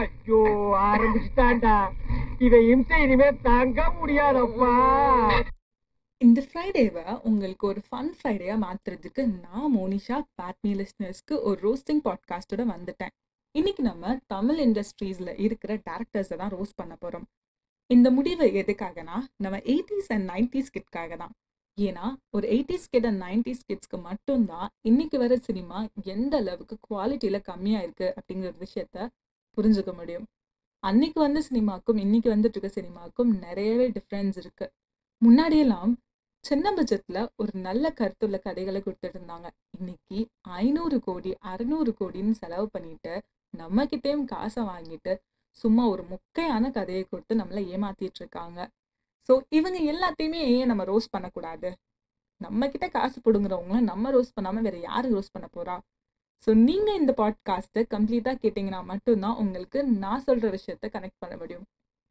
ஐயோ ஆரம்பிச்சுட்டாண்டா இதை இம்சை இனிமே தாங்க முடியாதப்பா. இந்த ஃப்ரைடேவை உங்களுக்கு ஒரு ஃபன் ஃப்ரைடேயாக மாற்றுறதுக்கு நான் மோனிஷா பேட்மி லிஸ்னர்ஸ்க்கு ஒரு ரோஸ்டிங் பாட்காஸ்ட்டோட வந்துட்டேன். இன்னைக்கு நம்ம தமிழ் இண்டஸ்ட்ரீஸில் இருக்கிற டேரக்டர்ஸை தான் ரோஸ்ட் பண்ண போகிறோம் இந்த முடிவு எதுக்காகனா நம்ம எயிட்டிஸ் அண்ட் நைன்டிஸ் கிட்காக தான். ஏன்னா ஒரு எயிட்டிஸ் கிட் அண்ட் நைன்டிஸ் கிட்ஸ்க்கு மட்டும்தான் இன்னைக்கு வர சினிமா எந்த அளவுக்கு குவாலிட்டியில் கம்மியாக இருக்குது அப்படிங்கிற ஒரு விஷயத்த புரிஞ்சுக்க முடியும். அன்னைக்கு வந்த சினிமாக்கும் இன்னைக்கு வந்துட்டு இருக்க சினிமாக்கும் நிறையவே டிஃப்ரென்ஸ் இருக்கு. முன்னாடியெல்லாம் சின்ன பட்ஜெட்ல ஒரு நல்ல கருத்துள்ள கதைகளை கொடுத்துட்டு இருந்தாங்க இன்னைக்கு ஐநூறு கோடி அறுநூறு கோடின்னு செலவு பண்ணிட்டு நம்ம கிட்டேயும் காசை வாங்கிட்டு சும்மா ஒரு முக்கையான கதையை கொடுத்து நம்மளை ஏமாத்திட்டு இருக்காங்க ஸோ இவங்க எல்லாத்தையுமே ஏன் நம்ம ரோஸ் பண்ணக்கூடாது? நம்ம கிட்ட காசு பிடுங்குறவங்கள நம்ம ரோஸ் பண்ணாம வேற யாரு ரோஸ் பண்ண போறா? ஸோ நீங்கள் இந்த பாட்காஸ்ட்டை கம்ப்ளீட்டாக கேட்டிங்கன்னா மட்டும்தான் உங்களுக்கு நான் சொல்கிற விஷயத்த கனெக்ட் பண்ண முடியும்.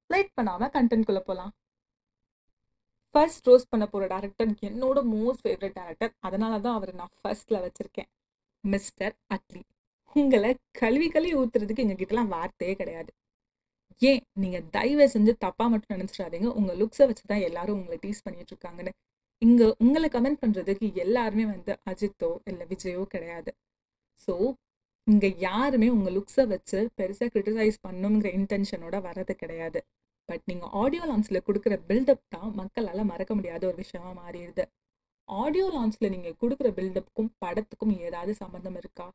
லைட் பண்ணாமல் கண்டென்ட்குள்ளே போகலாம் ஃபர்ஸ்ட் ரோஸ் பண்ண போகிற டேரக்டர் என்னோட மோஸ்ட் ஃபேவரட் டேரக்டர் அதனால தான் அவரை நான் ஃபர்ஸ்ட்டில் வச்சிருக்கேன். மிஸ்டர் அட்லி உங்களை கல்வி கழுவி ஊத்துறதுக்கு எங்ககிட்டலாம் வார்த்தையே கிடையாது. ஏன்? நீங்கள் தயவு செஞ்சு தப்பாக மட்டும் நினச்சிடாதீங்க. உங்கள் லுக்ஸை வச்சு தான் எல்லாரும் உங்களை டீஸ் பண்ணிட்டு இருக்காங்கன்னு. உங்களை கமெண்ட் பண்ணுறதுக்கு எல்லாருமே வந்து அஜித்தோ இல்லை விஜயோ கிடையாது. ஸோ இங்க யாருமே உங்க லுக்ஸை வச்சு பெருசா கிரிட்டிசைஸ் பண்ணணுங்கிற இன்டென்ஷனோட வர்றது கிடையாது. பட் நீங்கள் ஆடியோ லான்ச்சில் கொடுக்குற பில்டப் தான் மக்களால் மறக்க முடியாத ஒரு விஷயமா மாறிடுது. ஆடியோ லான்ச்சில் நீங்கள் கொடுக்குற பில்டப்புக்கும் படத்துக்கும் ஏதாவது சம்மந்தம் இருக்கா?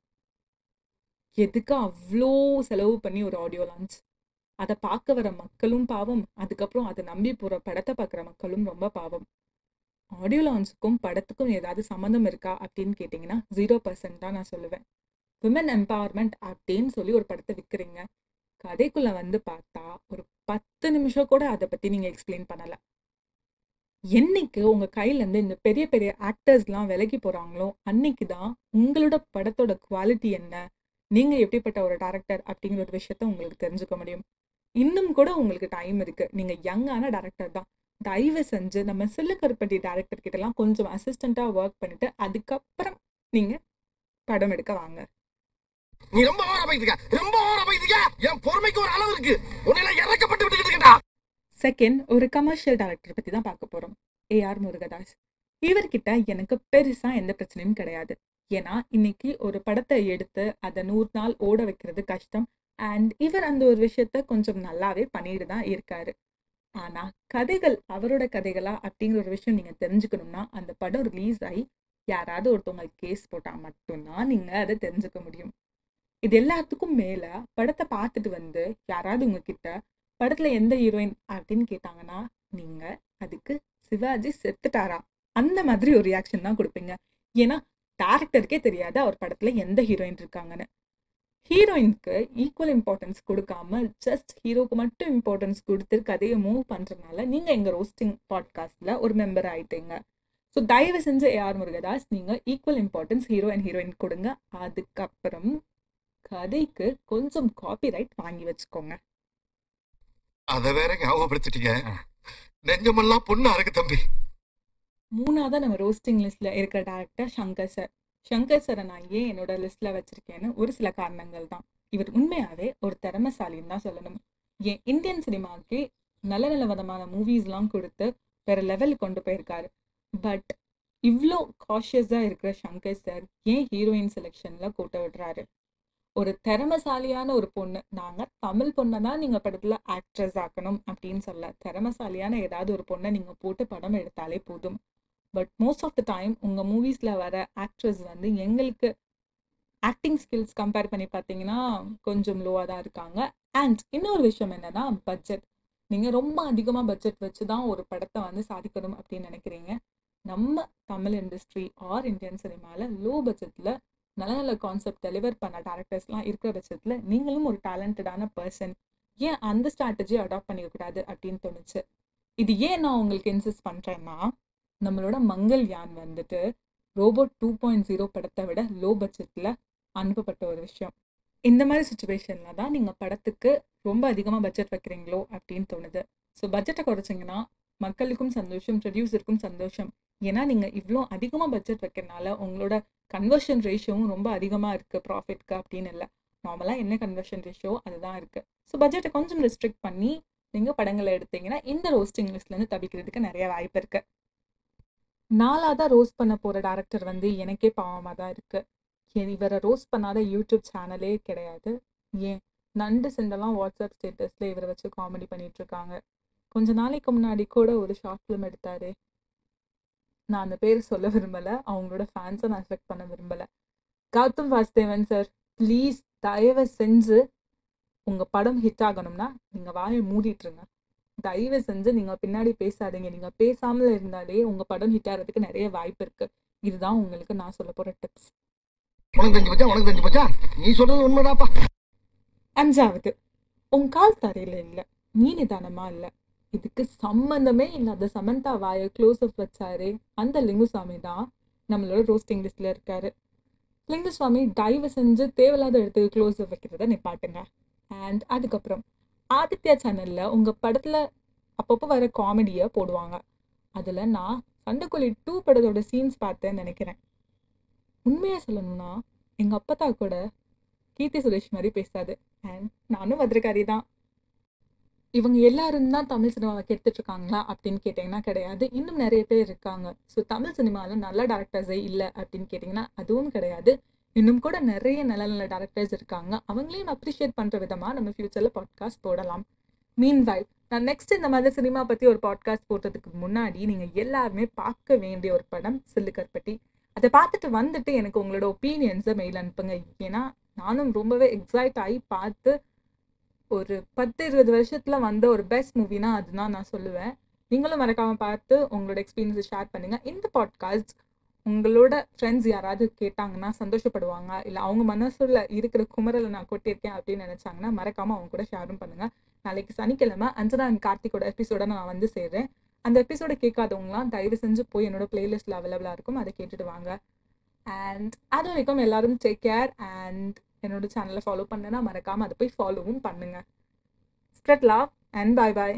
எதுக்கு அவ்வளோ செலவு பண்ணி ஒரு ஆடியோ லான்ச் அதை பார்க்க வர மக்களும் பாவம். அதுக்கப்புறம் அதை நம்பி போகிற படத்தை பார்க்குற மக்களும் ரொம்ப பாவம். ஆடியோ லான்ச்சுக்கும் படத்துக்கும் ஏதாவது சம்மந்தம் இருக்கா அப்படின்னு கேட்டிங்கன்னா ஜீரோ பர்சன்ட் தான் நான் சொல்லுவேன். விமன் எம்பவர்மெண்ட் அப்படின்னு சொல்லி ஒரு படத்தை விற்கிறீங்க கதைக்குள்ள வந்து பார்த்தா ஒரு பத்து நிமிஷம் கூட அதை பத்தி நீங்க எக்ஸ்பிளைன் பண்ணல. என்னைக்கு உங்க கையிலேருந்து இந்த பெரிய பெரிய ஆக்டர்ஸ்லாம் விலகி போறாங்களோ அன்னைக்கு தான் உங்களோட படத்தோட குவாலிட்டி என்ன நீங்க எப்படிப்பட்ட ஒரு டேரக்டர் அப்படிங்கிற ஒரு விஷயத்த உங்களுக்கு தெரிஞ்சுக்க முடியும். இன்னும் கூட உங்களுக்கு டைம் இருக்கு. நீங்க யங்கான டேரக்டர் தான். தயவு செஞ்சு நம்ம சில்லுக்கருப்பட்டி டேரக்டர் கிட்ட எல்லாம் கொஞ்சம் அசிஸ்டண்டா ஒர்க் பண்ணிட்டு அதுக்கப்புறம் நீங்க படம் எடுக்க வாங்க. நீ ரொம்ப ஓவரா இருக்க. ரொம்ப ஓவரா இருக்க. என் பொறுமைக்கு ஒரு அளவு இருக்கு. உன்னை இறக்கப்பட்டு விட்டுக்கிட்டு செகண்ட் ஒரு கமர்ஷியல் டைரக்டர் பற்றி தான் பார்க்க போகிறோம் ஏஆர் முருகதாஸ். இவர்கிட்ட எனக்கு பெருசாக எந்த பிரச்சனையும் கிடையாது. ஏன்னா இன்னைக்கு ஒரு படத்தை எடுத்து அதை நூறு நாள் ஓட வைக்கிறது கஷ்டம். அண்ட் இவர் அந்த ஒரு விஷயத்த கொஞ்சம் நல்லாவே பண்ணிட்டு தான் இருக்காரு. ஆனா கதைகள் அவரோட கதைகளா அப்படிங்கிற ஒரு விஷயம் நீங்க தெரிஞ்சுக்கணும்னா அந்த படம் ரிலீஸ் ஆகி யாராவது ஒருத்தவங்க கேஸ் போட்டா மட்டும்தான் நீங்க அதை தெரிஞ்சுக்க முடியும். இது எல்லாத்துக்கும் மேல படத்தை பார்த்துட்டு வந்து யாராவது உங்ககிட்ட படத்துல எந்த ஹீரோயின் அப்படின்னு கேட்டாங்கன்னா நீங்க அதுக்கு சிவாஜி செத்துட்டாரா? அந்த மாதிரி ஒரு ரியாக்ஷன் தான் கொடுப்பீங்க. ஏன்னா டேரக்டருக்கே தெரியாது அவர் படத்துல எந்த ஹீரோயின் இருக்காங்கன்னு. ஹீரோயினுக்கு ஈக்குவல் இம்பார்ட்டன்ஸ் கொடுக்காம ஜஸ்ட் ஹீரோக்கு மட்டும் இம்பார்ட்டன்ஸ் கொடுத்து கதையை மூவ் பண்றதுனால நீங்க எங்க ரோஸ்டிங் பாட்காஸ்ட்ல ஒரு மெம்பர் ஆயிட்டீங்க. ஸோ தயவு செஞ்சு ஏஆர் முருகதாஸ் நீங்க equal importance hero and heroine கொடுங்க. அதுக்கப்புறம் கதைக்கு கொஞ்சம் காப்பிரைட் வாங்கி வச்சுக்கோங்க. அத வேற ஞாபகப்படுத்திட்டீங்க. நெஞ்சமெல்லாம் பொண்ணு அறக்கு தம்பி. மூணாவதா நம்ம ரோஸ்டிங் லிஸ்ட்ல இருக்கிற டேரக்டர் சங்கர் சார் சங்கர் சாரை நான் ஏன் என்னோட லிஸ்ட்ல வச்சிருக்கேன்னு ஒரு சில காரணங்கள் தான். இவர் உண்மையாவே ஒரு திறமைசாலின்னு தான் சொல்லணும். ஏன் இந்தியன் சினிமாவுக்கு நல்ல நல்ல விதமான மூவிஸ்லாம் கொடுத்து வேற லெவல் கொண்டு போயிருக்காரு. பட் இவ்வளோ காஷியஸாக இருக்கிற சங்கர் சார் ஏன் ஹீரோயின் செலெக்ஷனில் கூட்ட விடுறாரு? ஒரு திறமசாலியான ஒரு பொண்ணு நாங்கள் தமிழ் பொண்ணை தான் நீங்கள் படத்தில் ஆக்ட்ரஸ் ஆக்கணும் அப்படின்னு சொல்ல திறமசாலியான ஏதாவது ஒரு பொண்ணை நீங்கள் போட்டு படம் எடுத்தாலே போதும். But most of the time உங்கள் மூவிஸில் வர ஆக்ட்ரஸ் வந்து எங்களுக்கு ஆக்டிங் ஸ்கில்ஸ் கம்பேர் பண்ணி பார்த்தீங்கன்னா கொஞ்சம் லோவாக தான் இருக்காங்க. அண்ட் இன்னொரு விஷயம் என்னன்னா பட்ஜெட் நீங்கள் ரொம்ப அதிகமாக பட்ஜெட் வச்சு தான் ஒரு படத்தை வந்து சாதிக்கணும் அப்படின்னு நினைக்கிறீங்க. நம்ம தமிழ் இண்டஸ்ட்ரி ஆர் இந்தியன் சினிமாவில் லோ பட்ஜெட்டில் நல்ல நல்ல கான்செப்ட் டெலிவர் பண்ண டேரக்டர்ஸ்லாம் இருக்கிற பட்சத்தில் நீங்களும் ஒரு டேலண்டடான பர்சன் ஏன் அந்த ஸ்ட்ராட்டஜி அடாப்ட் பண்ணிக்கக்கூடாது அப்படின்னு தோணுச்சு? இது ஏன் நான் உங்களுக்கு இன்சிஸ்ட் பண்ணுறேன்னா நம்மளோட மங்கள் யான் வந்துட்டு ரோபோட் டூ பாயிண்ட் ஜீரோ படத்தை விட லோ பட்ஜெட்டில் அனுப்பப்பட்ட ஒரு விஷயம். இந்த மாதிரி சுச்சுவேஷனில் தான் நீங்கள் படத்துக்கு ரொம்ப அதிகமாக பட்ஜெட் வைக்கிறீங்களோ அப்படின்னு தோணுது. ஸோ பட்ஜெட்டை குறைச்சிங்கன்னா மக்களுக்கும் சந்தோஷம் ப்ரொடியூசருக்கும் சந்தோஷம். ஏன்னா நீங்கள் இவ்வளோ அதிகமாக பட்ஜெட் வைக்கிறனால உங்களோட கன்வர்ஷன் ரேஷியோவும் ரொம்ப அதிகமாக இருக்குது ப்ராஃபிட்க்கு அப்படின்னு இல்லை. நார்மலாக என்ன கன்வர்ஷன் ரேஷியோ அதுதான் இருக்குது ஸோ பட்ஜெட்டை கொஞ்சம் ரெஸ்ட்ரிக்ட் பண்ணி நீங்கள் படங்களை எடுத்தீங்கன்னா இந்த ரோஸ்டிங் லிஸ்ட்லேருந்து தவிக்கிறதுக்கு நிறைய வாய்ப்பு இருக்குது நாளாக தான் ரோஸ் பண்ண போகிற டேரக்டர் வந்து எனக்கே பாவமாக தான் இருக்குது இவரை ரோஸ் பண்ணாத யூடியூப் சேனலே கிடையாது. ஏன்? நண்டு செண்டெல்லாம் வாட்ஸ்அப் ஸ்டேட்டஸில் இவரை வச்சு காமெடி பண்ணிகிட்ருக்காங்க கொஞ்ச நாளைக்கு முன்னாடி கூட ஒரு ஷார்ட் ஃபிலிம் எடுத்தாரு. நான் அந்த பேர் சொல்ல விரும்பலை. அவங்களோட ஃபேன்ஸை நான் செலக்ட் பண்ண விரும்பலை. கௌதம் வாசுதேவன் சார் ப்ளீஸ் தயவு செஞ்சு உங்கள் படம் ஹிட் ஆகணும்னா நீங்கள் வாயை மூடிட்டுருங்க தயவு செஞ்சு நீங்கள் பின்னாடி பேசாதீங்க. நீங்கள் பேசாமல் இருந்தாலே உங்கள் படம் ஹிட் ஆகிறதுக்கு நிறைய வாய்ப்பு இருக்குது இதுதான் உங்களுக்கு நான் சொல்ல போகிற டிப்ஸ் உனக்கு தெரிஞ்சு போச்சா? உனக்கு தெரிஞ்சு போச்சா? நீ சொல்றது உண்மைதாப்பா அஞ்சாவது உன் கால் தரையில் இல்லை. நீ நிதானமா இல்லை. இதுக்கு சம்மந்தமே இல்லாத சமந்தா வாயை க்ளோஸ் அப் வச்சாரு. அந்த லிங்குசாமி தான் நம்மளோட ரோஸ்டிங் லிஸ்ட்ல இருக்காரு. லிங்குசாமி தயவு செஞ்சு தேவையில்லாத இடத்துக்கு க்ளோஸ் அப் வைக்கிறத நிப்பாட்டுங்க. அண்ட் அதுக்கப்புறம் ஆதித்யா சேனலில் உங்கள் படத்தில் அப்பப்போ வர காமெடியை போடுவாங்க. அதில் நான் சண்டைக்கோழி டூ படத்தோட சீன்ஸ் பார்த்தேன்னு நினைக்கிறேன். உண்மையாக சொல்லணும்னா எங்கள் அப்பத்தா கூட கீர்த்தி சுரேஷ் மாதிரி பேசாது. அண்ட் நானும் பத்திரக்காரி தான். இவங்க எல்லாரும் தான் தமிழ் சினிமாவை கெடுத்துட்ருக்காங்களா அப்படின்னு கேட்டிங்கன்னா கிடையாது. இன்னும் நிறைய பேர் இருக்காங்க. ஸோ தமிழ் சினிமாவில் நல்ல டேரக்டர்ஸே இல்லை அப்படின்னு கேட்டிங்கன்னா அதுவும் கிடையாது. இன்னும் கூட நிறைய நல்ல நல்ல டேரக்டர்ஸ் இருக்காங்க. அவங்களையும் அப்ரிஷியேட் பண்ணுற விதமாக நம்ம ஃப்யூச்சரில் பாட்காஸ்ட் போடலாம். மீன் வைல் நான் நெக்ஸ்ட் இந்த மாதிரி சினிமா பற்றி ஒரு பாட்காஸ்ட் போடுறதுக்கு முன்னாடி நீங்கள் எல்லாருமே பார்க்க வேண்டிய ஒரு படம் சில்லுக்கற்பட்டி அதை பார்த்துட்டு வந்துட்டு எனக்கு உங்களோட ஒப்பீனியன்ஸை மெயில் அனுப்புங்க. ஏன்னா நானும் ரொம்பவே எக்ஸைட் ஆகி பார்த்து ஒரு பத்து இருபது வருஷத்தில் வந்த ஒரு பெஸ்ட் மூவினா அதுதான் நான் சொல்லுவேன். நீங்களும் மறக்காமல் பார்த்து உங்களோட எக்ஸ்பீரியன்ஸை ஷேர் பண்ணுங்கள் இந்த பாட்காஸ்ட் உங்களோட ஃப்ரெண்ட்ஸ் யாராவது கேட்டாங்கன்னா சந்தோஷப்படுவாங்க. இல்லை அவங்க மனசுல இருக்கிற குமரலை நான் கொட்டியிருக்கேன் அப்படின்னு நினச்சாங்கன்னா மறக்காமல் அவங்க கூட ஷேரும் பண்ணுங்கள் நாளைக்கு சனிக்கிழமை அஞ்சனா அண்ட் கார்த்திகோட எபிசோட நான் வந்து சேர்றேன். அந்த எபிசோட கேட்காதவங்களாம் தயவு செஞ்சு போய் என்னோட பிளேலிஸ்ட்டில் அவைலபிளாக இருக்கும். அதை கேட்டுட்டு வாங்க. அண்ட் அது வரைக்கும் எல்லாரும் டேக் கேர் அண்ட் என்னோட சேனலை ஃபாலோ பண்ணுன்னா மறக்காமல் அதை போய் ஃபாலோவும் பண்ணுங்கள் spread love and bye bye